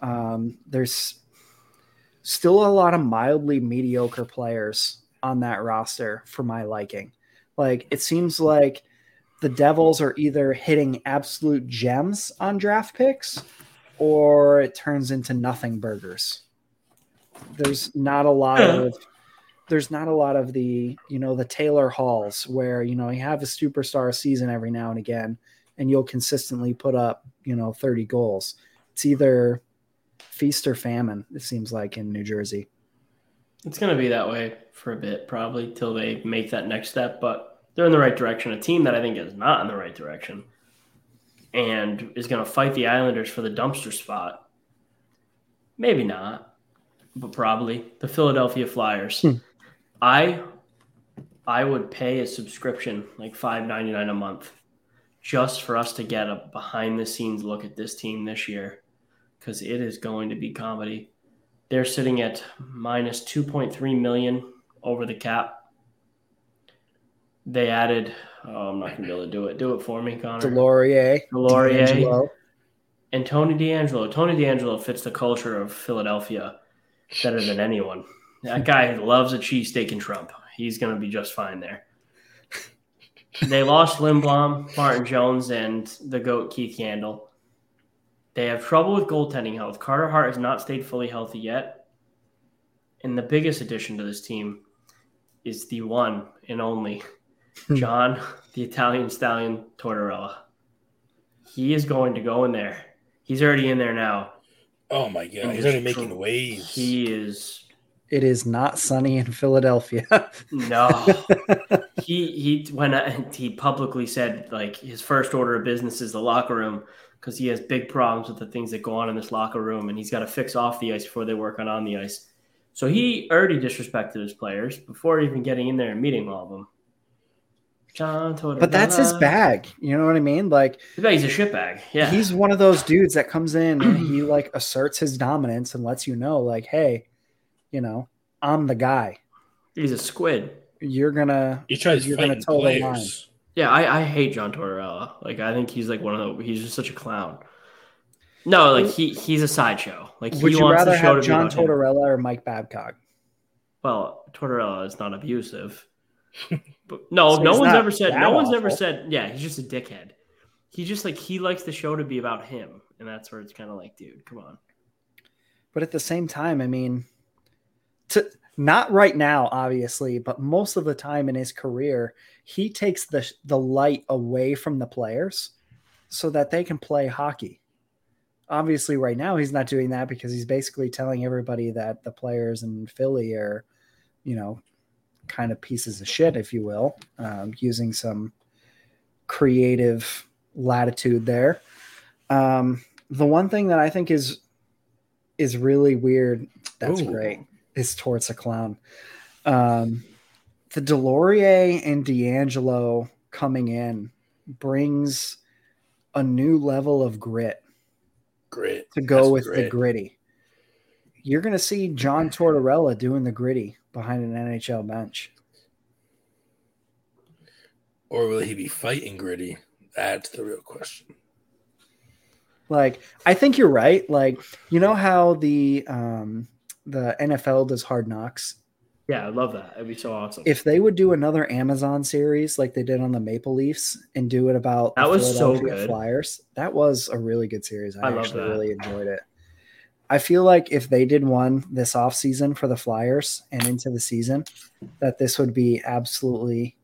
Um, there's still a lot of mildly mediocre players on that roster for my liking. Like, it seems like the Devils are either hitting absolute gems on draft picks or it turns into nothing burgers. There's not a lot of there's not a lot of the you know the Taylor Halls where you know you have a superstar season every now and again and you'll consistently put up you know 30 goals. It's either feast or famine. It seems like in New Jersey. It's going to be that way for a bit, probably, till they make that next step. But they're in the right direction. A team that I think is not in the right direction and is going to fight the Islanders for the dumpster spot. Maybe not, but probably the Philadelphia Flyers. Hmm. I I would pay a subscription like five ninety nine a month just for us to get a behind the scenes look at this team this year because it is going to be comedy. They're sitting at minus 2.3 million over the cap. They added, oh, I'm not going to be able to do it. Do it for me, Connor. Deslauriers, Deslauriers. DeAngelo. And Tony DeAngelo. Tony DeAngelo fits the culture of Philadelphia better than anyone. That guy loves a cheesesteak and Trump. He's going to be just fine there. They lost Lindblom, Martin Jones, and the GOAT Keith Yandle. They have trouble with goaltending health. Carter Hart has not stayed fully healthy yet. And the biggest addition to this team is the one and only hmm. John, the Italian stallion Tortorella. He is going to go in there. He's already in there now. oh my god, And he's just already making dr- waves. He is It is not sunny in Philadelphia. no. he he when I, he publicly said like his first order of business is the locker room because he has big problems with the things that go on in this locker room and he's got to fix off the ice before they work on on the ice. So he already disrespected his players before even getting in there and meeting all of them. John Tortorella. But that's his bag. You know what I mean? Like he's a shit bag. Yeah. he's one of those dudes that comes in and he like asserts his dominance and lets you know, like, hey, you know, I'm the guy. he's a squid. You're gonna He tries You're gonna fighting toe the line. Yeah, I, I hate John Tortorella. Like I think he's like one of the he's just such a clown. No, like he he's a sideshow. Like he would you wants rather the show have to John be about him. Tortorella or Mike Babcock? Well, Tortorella is not abusive. But no, So no one's ever said no one's ever said yeah, he's just a dickhead. He just like he likes the show to be about him. And that's where it's kind of like, dude, come on. But at the same time, I mean, to not right now, obviously, but most of the time in his career, he takes the the light away from the players so that they can play hockey. Obviously, right now he's not doing that because he's basically telling everybody that the players in Philly are, you know, kind of pieces of shit, if you will, um, using some creative latitude there. Um, the one thing that I think is is really weird. That's Ooh. great. Is Torts a clown? Um, the Deslauriers and DeAngelo coming in brings a new level of grit Grit to go That's with the gritty. You're going to see John Tortorella doing the gritty behind an NHL bench. Or will he be fighting gritty? That's the real question. Like, I think you're right. Like, you know how the um, the NFL does Hard Knocks Yeah, I love that. It'd be so awesome. if they would do another Amazon series like they did on the Maple Leafs and do it about That the was so good. Flyers, that was a really good series. I, I actually that. really enjoyed it. I feel like if they did one this offseason for the Flyers and into the season, that this would be absolutely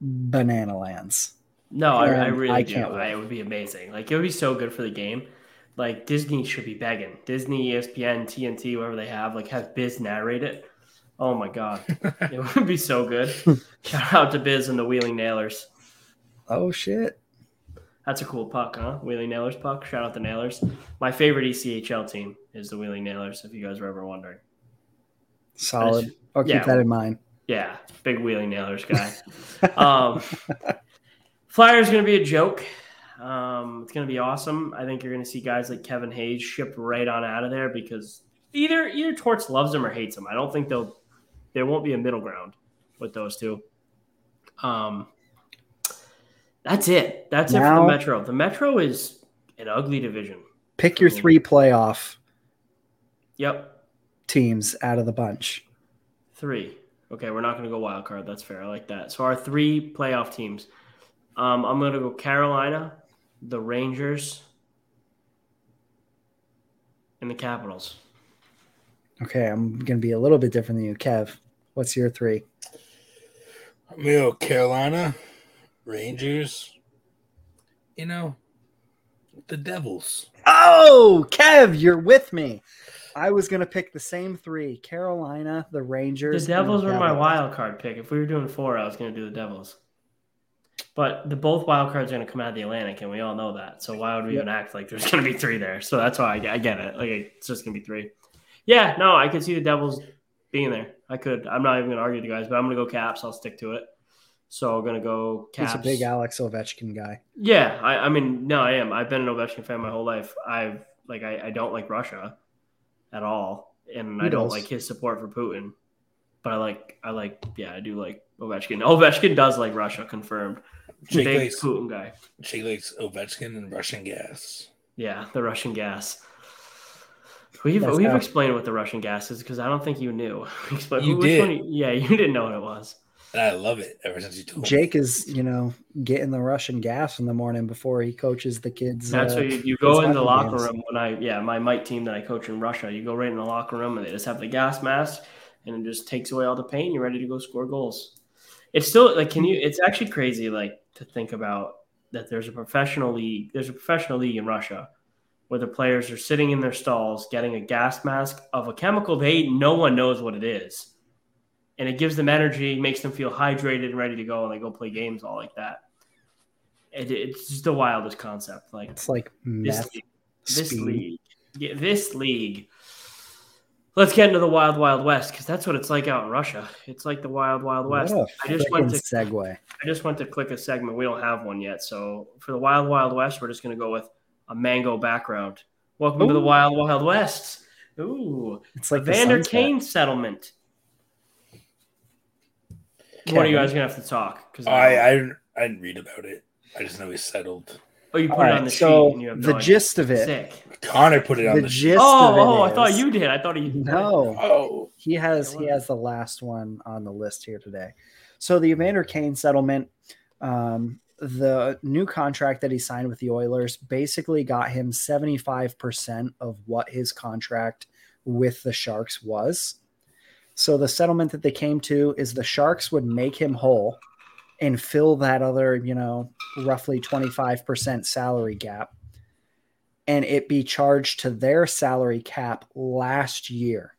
banana lands. No, I, I really I do. can't wait. it would be amazing. Like it would be so good for the game. Like Disney should be begging. Disney, ESPN, TNT, whatever they have, like have Biz narrate it. Oh my god, it would be so good. Shout out to Biz and the Wheeling Nailers. Oh shit. That's a cool puck, huh? Wheeling Nailers puck. Shout out the Nailers. My favorite ECHL team is the Wheeling Nailers. If you guys were ever wondering. Solid. I'll keep yeah. that in mind. Yeah, big Wheeling Nailers guy. um, Flyers going to be a joke. Um, it's going to be awesome. I think you're going to see guys like Kevin Hayes ship right on out of there because either either Torts loves him or hates him. I don't think they'll there won't be a middle ground with those two. Um, that's it. That's it for the Metro. The Metro is an ugly division. Pick your three playoff Yep, teams out of the bunch. Three. Okay, we're not going to go wild card. That's fair. I like that. So our three playoff teams. Um, I'm going to go Carolina, the Rangers, and the Capitals. Okay, I'm gonna be a little bit different than you, Kev. What's your three? I'm gonna go Carolina, Rangers. You know, the Devils. Oh, Kev, you're with me. I was gonna pick the same three: Carolina, the Rangers. The and Devils were my wild card pick. If we were doing four, I was going to do the Devils. But the both wild cards are going to come out of the Atlantic, and we all know that. So why would we Yep. even act like there's going to be three there? So that's why I, I get it. Like it's just going to be three. Yeah, no, I could see the Devils being there. I could. I'm not even going to argue with you guys, but I'm going to go Caps. I'll stick to it. So I'm going to go Caps. He's a big Alex Ovechkin guy. Yeah, I, I mean, no, I am. I've been an Ovechkin fan my whole life. I've like I, I don't like Russia at all, and Who I don't does? like his support for Putin. But I like I like yeah, I do like Ovechkin. Ovechkin does like Russia, confirmed. Jake Big likes, Putin guy. Jake likes Ovechkin and Russian gas. Yeah, the Russian gas. We've That's we've how- explained what the Russian gas is because I don't think you knew. Explain- You which did. one you- yeah, you didn't know what it was. And I love it ever since you told me. Jake is, you know, getting the Russian gas in the morning before he coaches the kids. That's uh, what you, you go in the locker games. room when I yeah my might team that I coach in Russia. You go right in the locker room and they just have the gas mask and it just takes away all the pain. You're ready to go score goals. It's still like can you? It's actually crazy like to think about that. There's a professional league. There's a professional league in Russia where the players are sitting in their stalls getting a gas mask of a chemical they no one knows what it is. And it gives them energy, makes them feel hydrated and ready to go, and they go play games all like that. It, it's just the wildest concept. Like It's like this league, this league, yeah, this league. Let's get into the wild, wild west because that's what it's like out in Russia. It's like the wild, wild west. I just went to segue. I just went to click a segment. We don't have one yet. So for the Wild Wild West, we're just going to go with a mango background. Welcome to the Wild Wild West. Ooh, It's like the Vander. Kane settlement. What are you Kevin. guys going to have to talk? Because I, I didn't I didn't read about it. I just know he's settled. oh, you put All it right, on the so sheet and you have no the idea. gist of it, Sick. Connor put it on the the, gist Oh, of it oh, I thought you did. I thought he. No, Oh, he has he has the last one on the list here today. So the Evander Kane settlement, um, the new contract that he signed with the Oilers basically got him seventy five percent of what his contract with the Sharks was. So the settlement that they came to is the Sharks would make him whole and fill that other, you know, roughly 25% salary gap and it be charged to their salary cap last year.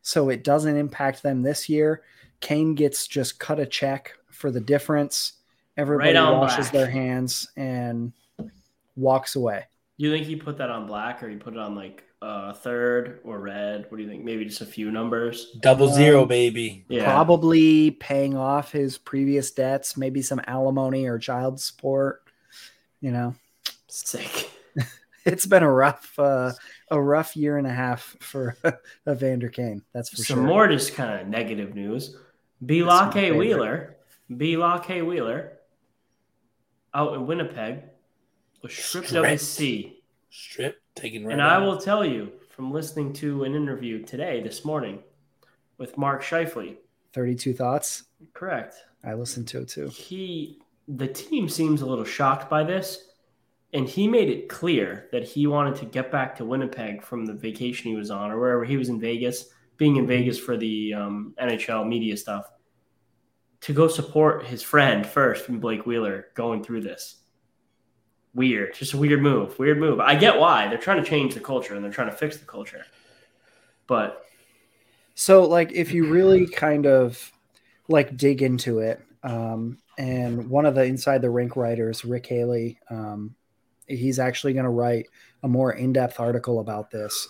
So it doesn't impact them this year. Kane gets just cut a check for the difference. Everybody Right on washes black. their hands and walks away. You think he put that on black or he put it on like uh, third or red? What do you think? Maybe just a few numbers. double zero, Um, baby. Yeah. Probably paying off his previous debts, maybe some alimony or child support. You know, Sick. it's been a rough, uh, a rough year and a half for Evander Kane. That's for Some sure. more just kind of negative news. That's my Wheeler. B. Wheeler, Blake Wheeler, out in Winnipeg, was stripped of his C. Strip taking right. And I will tell you from listening to an interview today, this morning, with Mark Scheifele. 32 thoughts. Correct. I listened to it too. He, the team seems a little shocked by this, and he made it clear that he wanted to get back to Winnipeg from the vacation he was on, or wherever he was in Vegas, being in Vegas for the um, NHL media stuff, to go support his friend first from Blake Wheeler going through this. Weird, just a weird move. Weird move. I get why they're trying to change the culture and they're trying to fix the culture, but So, like, if you really kind of like dig into it, um, and one of the inside the rink writers, Rick Haley, um, he's actually going to write a more in depth article about this,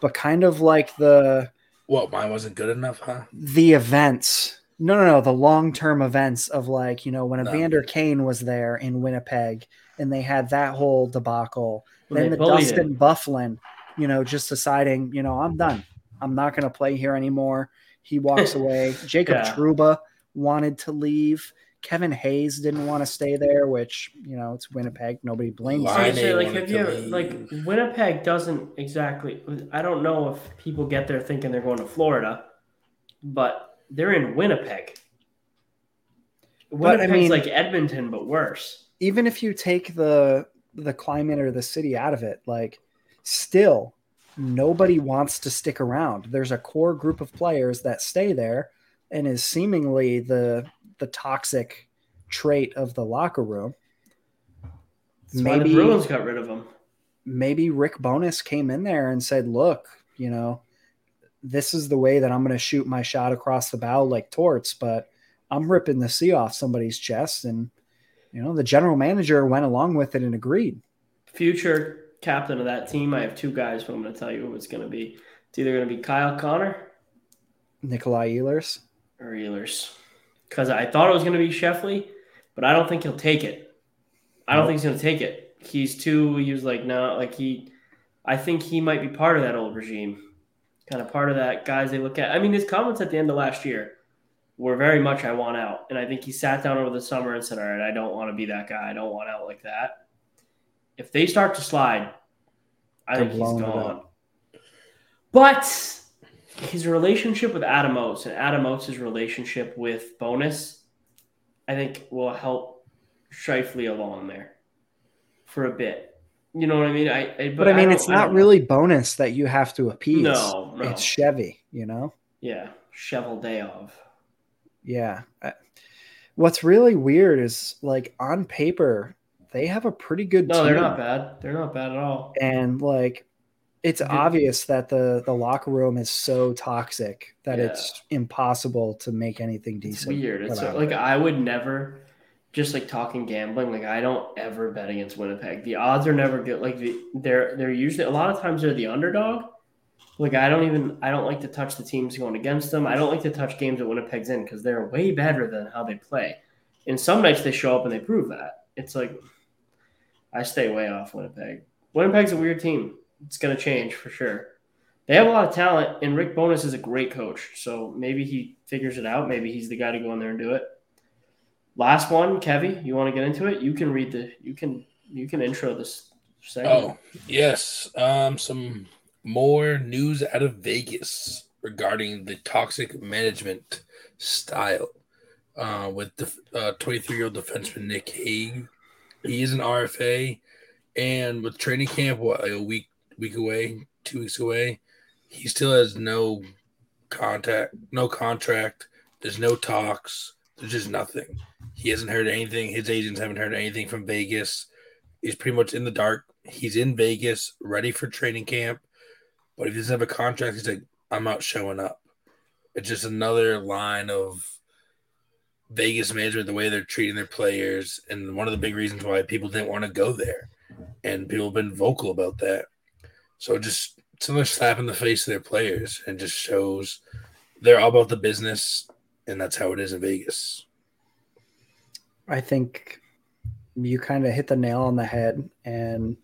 but kind of like the well, mine wasn't good enough, huh? the events. No, no, no. The long term events of like, you know, when No. Evander Kane was there in Winnipeg and they had that whole debacle. When then the bullied Dustin him. Byfuglien, you know, just deciding, you know, I'm done. I'm not going to play here anymore. He walks away. Jacob Yeah. Trouba wanted to leave. Kevin Hayes didn't want to stay there, which, you know, it's Winnipeg. Nobody blames Why I they like, have you to ever, like. Winnipeg doesn't exactly. I don't know if people get there thinking they're going to Florida, but they're in Winnipeg. But, I Winnipeg's mean- like Edmonton, but worse. even if you take the the climate or the city out of it, like still nobody wants to stick around. There's a core group of players that stay there and is seemingly the the toxic trait of the locker room. That's why the Maybe- Bruins got rid of them. Maybe Rick Bowness came in there and said, "Look, you know, this is the way that I'm going to shoot my shot across the bow like torts, but I'm ripping the sea off somebody's chest." And you know, the general manager went along with it and agreed. Future captain of that team, I have two guys who I'm going to tell you who it's going to be. It's either going to be Kyle Connor Nikolai Ehlers. or Ehlers. Because I thought it was going to be Scheifele, but I don't think he'll take it. I don't Nope. think he's going to take it. He's too, he was like, no, like he, I think he might be part of that old regime. Kind of part of that guys they look at. I mean, his comments at the end of last year were very much, I want out. And I think he sat down over the summer and said, all right, I don't want to be that guy. I don't want out like that. If they start to slide, I think he's gone. But his relationship with Adam Oates and Adam Oates' relationship with Bowness, I think will help Scheifele along there for a bit. You know what I mean? I, I But I mean, don't- it's not really Bowness that you have to appease. No, no. It's Chevy, you know? yeah, Cheveldayoff. Yeah. What's really weird is like on paper, they have a pretty good No, team. they're not bad. They're not bad at all. And like, it's Good. obvious that the, the locker room is so toxic that Yeah. it's impossible to make anything It's decent. weird. It's put out of like. I would never, just like talking gambling. Like I don't ever bet against Winnipeg. The odds are never good. Like the, they're they're usually a lot of times they're the underdog, Like I don't even I don't like to touch the teams going against them. I don't like to touch games that Winnipeg's in because they're way better than how they play. And some nights they show up and they prove that. It's like I stay way off Winnipeg. Winnipeg's a weird team. It's gonna change for sure. They have a lot of talent, and Rick Bowness is a great coach. So maybe he figures it out. Maybe he's the guy to go in there and do it. Last one, Kevy, you want to get into it? You can read the you can you can intro this segment. Oh yes, um, some more news out of Vegas regarding the toxic management style uh, with the 23 year old defenseman Nick Hague. He is an RFA, and with training camp, what a week week away, two weeks away, he still has no contact, no contract. There's no talks. There's just nothing. He hasn't heard anything. His agents haven't heard anything from Vegas. He's pretty much in the dark. He's in Vegas, ready for training camp. But if he doesn't have a contract, he's like, I'm not showing up. It's just another line of Vegas management, the way they're treating their players, and one of the big reasons why people didn't want to go there. And people have been vocal about that. So just it's another slap in the face of their players and just shows they're all about the business, and that's how it is in Vegas. I think you kind of hit the nail on the head. And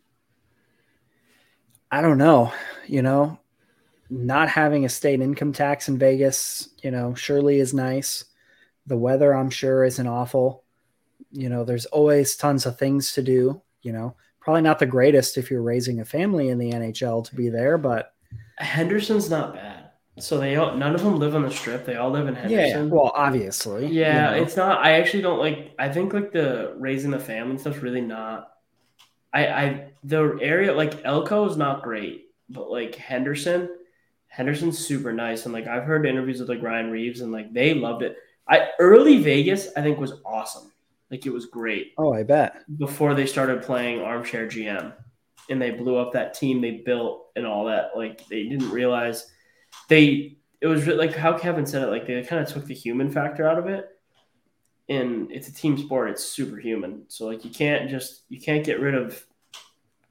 I don't know, you know, not having a state income tax in Vegas, you know, surely is nice. The weather, I'm sure, isn't awful. You know, there's always tons of things to do, you know, probably not the greatest if you're raising a family in the NHL to be there, but Henderson's not bad. So they all, none of them live on the strip. They all live in Henderson. yeah, well, obviously. Yeah, you know. it's not. I actually don't like. I think like the raising the family stuff's really not. I I the area like Elko is not great, but like Henderson, Henderson's super nice, and like I've heard interviews with like Ryan Reaves, and like they loved it. I early Vegas I think was awesome. Like it was great Oh, I bet. before they started playing armchair GM, and they blew up that team they built and all that. Like they didn't realize they it was like how Kevin said it. Like they kind of took the human factor out of it, and it's a team sport. It's superhuman. So like you can't just you can't get rid of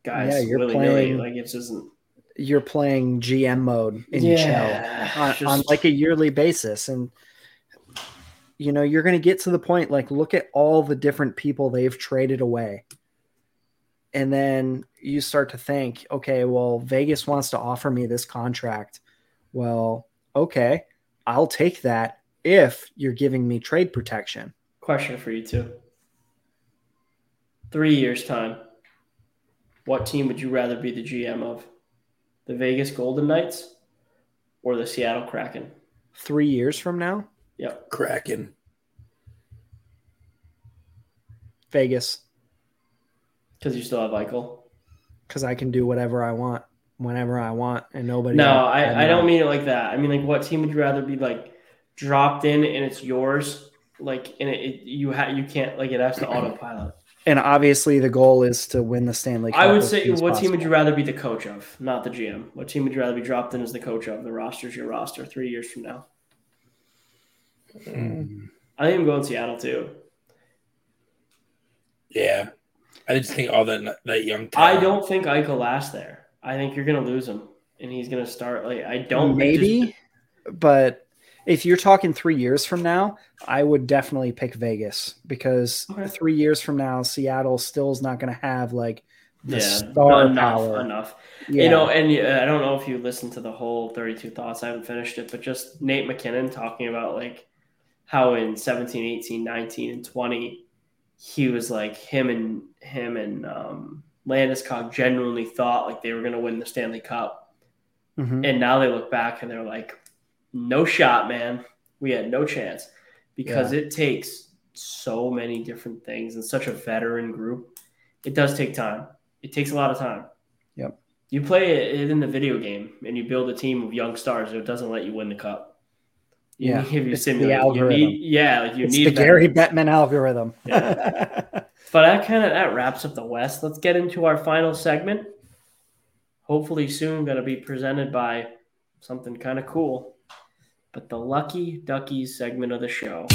guys Yeah, you're playing- Like it doesn't. You're playing GM mode in shell. on, just- on like a yearly basis and you know you're going to get to the point like look at all the different people they've traded away and then you start to think okay well vegas wants to offer me this contract well okay i'll take that if you're giving me trade protection question for you too. Three years time. What team would you rather be the GM of? The Vegas Golden Knights or the Seattle Kraken? three years from now Yep. Kraken. vegas Because you still have Eichel. because i can do whatever i want whenever i want and nobody No, I, I don't mean it like that. I mean like what team would you rather be like dropped in and it's yours? Like and it, it you ha- you can't like it has to autopilot. and obviously the goal is to win the stanley cup I would say soon as what team would you rather be the coach of, not the GM? What team would you rather be dropped in as the coach of? The roster's your roster three years from now. Mm. I think I'm going Seattle too. Yeah, I just think all that that young. I don't think Eichel lasts there. I think you're gonna lose him, and he's gonna start like I don't maybe, just- but if you're talking three years from now, I would definitely pick Vegas because Okay. three years from now, Seattle still is not going to have like the yeah, star enough, power. enough. Yeah. You know, and uh, I don't know if you listened to the whole 32 thoughts. I haven't finished it, but just Nate MacKinnon talking about like how in 17, 18, 19, and 20, he was like him and him and um, Landeskog genuinely thought like they were going to win the Stanley Cup. Mhm. And now they look back and they're like, no shot, man. We had no chance because it takes so many different things and such a veteran group. It does take time. It takes a lot of time. Yep. You play it in the video game and you build a team of young stars. It doesn't let you win the cup. You Yeah, need- if you simulate, you need, yeah, like you it's need the that. Gary Bettman algorithm. But that kind of that wraps up the West. Let's get into our final segment. Hopefully soon going to be presented by something kind of cool. But the Lucky Duckies segment of the show.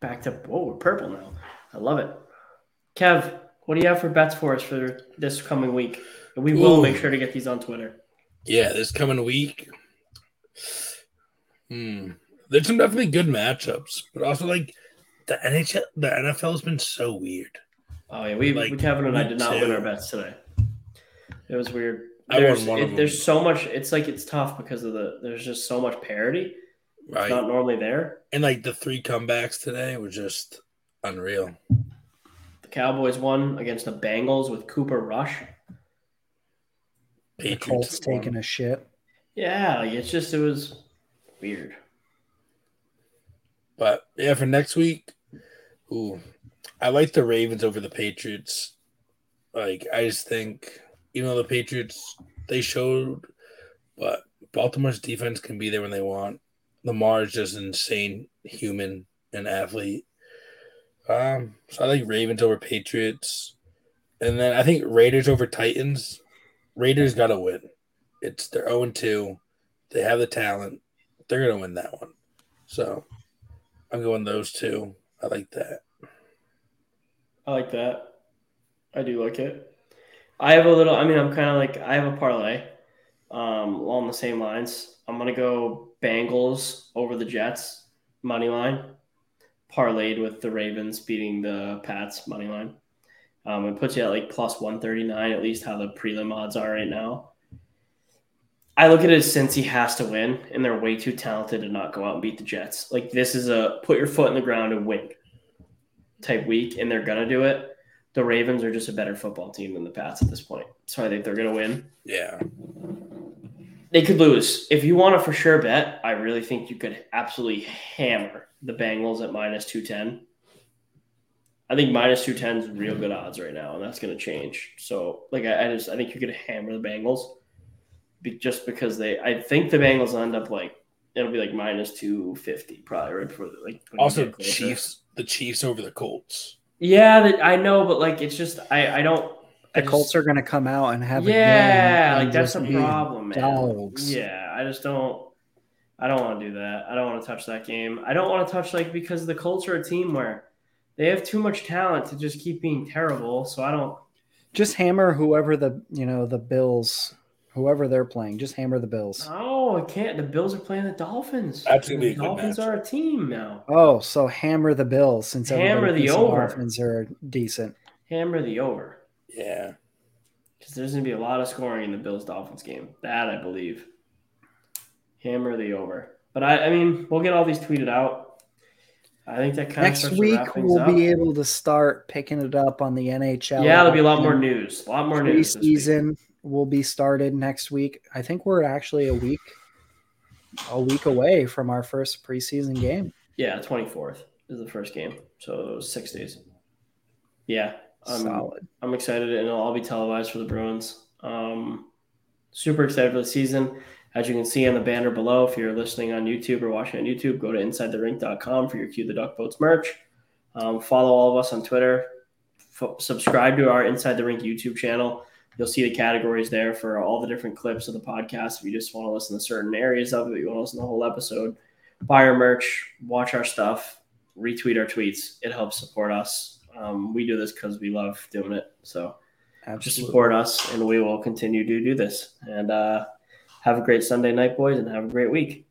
Back to whoa, we're purple now. I love it. Kev, what do you have for bets for us for this coming week? And we will Ooh. make sure to get these on Twitter. Yeah, this coming week. Hmm. There's some definitely good matchups, but also like the NHL, the NFL has been so weird. Oh yeah, we, Like, we Kevin and I did not win our bets today. It was weird. I won There's, one of it- them. there's so much. It's like it's tough because of the. There's just so much parity. It's Right. not normally there. And like the three comebacks today were just unreal. The Cowboys won against the Bengals with Cooper Rush. The Patriots Colts taking a shit. Yeah, like it's just it was weird. But yeah, for next week, ooh, I like the Ravens over the Patriots. Like I just think, you know, the Patriots they showed, but Baltimore's defense can be there when they want. Lamar is just an insane human and athlete. Um, so I like Ravens over Patriots, and then I think Raiders over Titans. Raiders got to win. It's they're zero two. They have the talent. They're gonna win that one. So I'm going those two. I like that. I like that. I do like it. I have a little. I mean, I'm kind of like I have a parlay, um, along the same lines. I'm gonna go Bengals over the Jets money line, parlayed with the Ravens beating the Pats money line. Um, it puts you at like plus 139, at least how the prelim odds are right now. I look at it as since he has to win, and they're way too talented to not go out and beat the Jets. Like this is a put your foot in the ground and win type week, and they're gonna do it. The Ravens are just a better football team than the Pats at this point, so I think they're gonna win. Yeah. They could lose. If you want a for sure bet, I really think you could absolutely hammer the Bengals at minus two ten. I think minus two ten is real good odds right now, and that's going to change. So, like, I, I just I think you could hammer the Bengals, be, just because they. I think the Bengals end up like it'll be like minus two fifty probably right before the, like. Also. Chiefs. The Chiefs over the Colts. Yeah, that, I know, but like it's just I I don't. I The just- Colts are going to come out and have yeah, a like that's the and just be problem, man. dogs. Yeah, I just don't. I don't want to do that. I don't want to touch that game. I don't want to touch like because the Colts are a team where they have too much talent to just keep being terrible. So I don't. Just hammer whoever the you know the Bills, whoever they're playing. Just hammer the Bills. Oh, I can't. The Bills are playing the Dolphins. That's gonna be a the Dolphins matchup. are a team now. Oh, so hammer the Bills since Hammer the thinks over. Dolphins are decent. Hammer the over Yeah. because there's gonna be a lot of scoring in the Bills Dolphins game. That I believe. Hammer the over, but I, I mean, we'll get all these tweeted out. I think that kind Next of week we'll up. be able to start picking it up on the NHL. Yeah, there'll be a lot more news. A lot more news. this week. Preseason will be started next week. I think we're actually a week a week away from our first preseason game. Yeah, twenty fourth is the first game, so six days. Yeah, I'm, Solid. I'm excited, and it'll all be televised for the Bruins. Um, super excited for the season. As you can see on the banner below, if you're listening on YouTube or watching on YouTube, go to InsideTheRink.com for your Cue the Duck Boats merch. Um, follow all of us on Twitter. F- subscribe to our Inside the Rink YouTube channel. You'll see the categories there for all the different clips of the podcast. If you just want to listen to certain areas of it, you want to listen to the whole episode, buy our merch, watch our stuff, retweet our tweets. It helps support us. Um, we do this because we love doing it. So just support us, and we will continue to do this. And uh, have a great Sunday night, boys, and have a great week.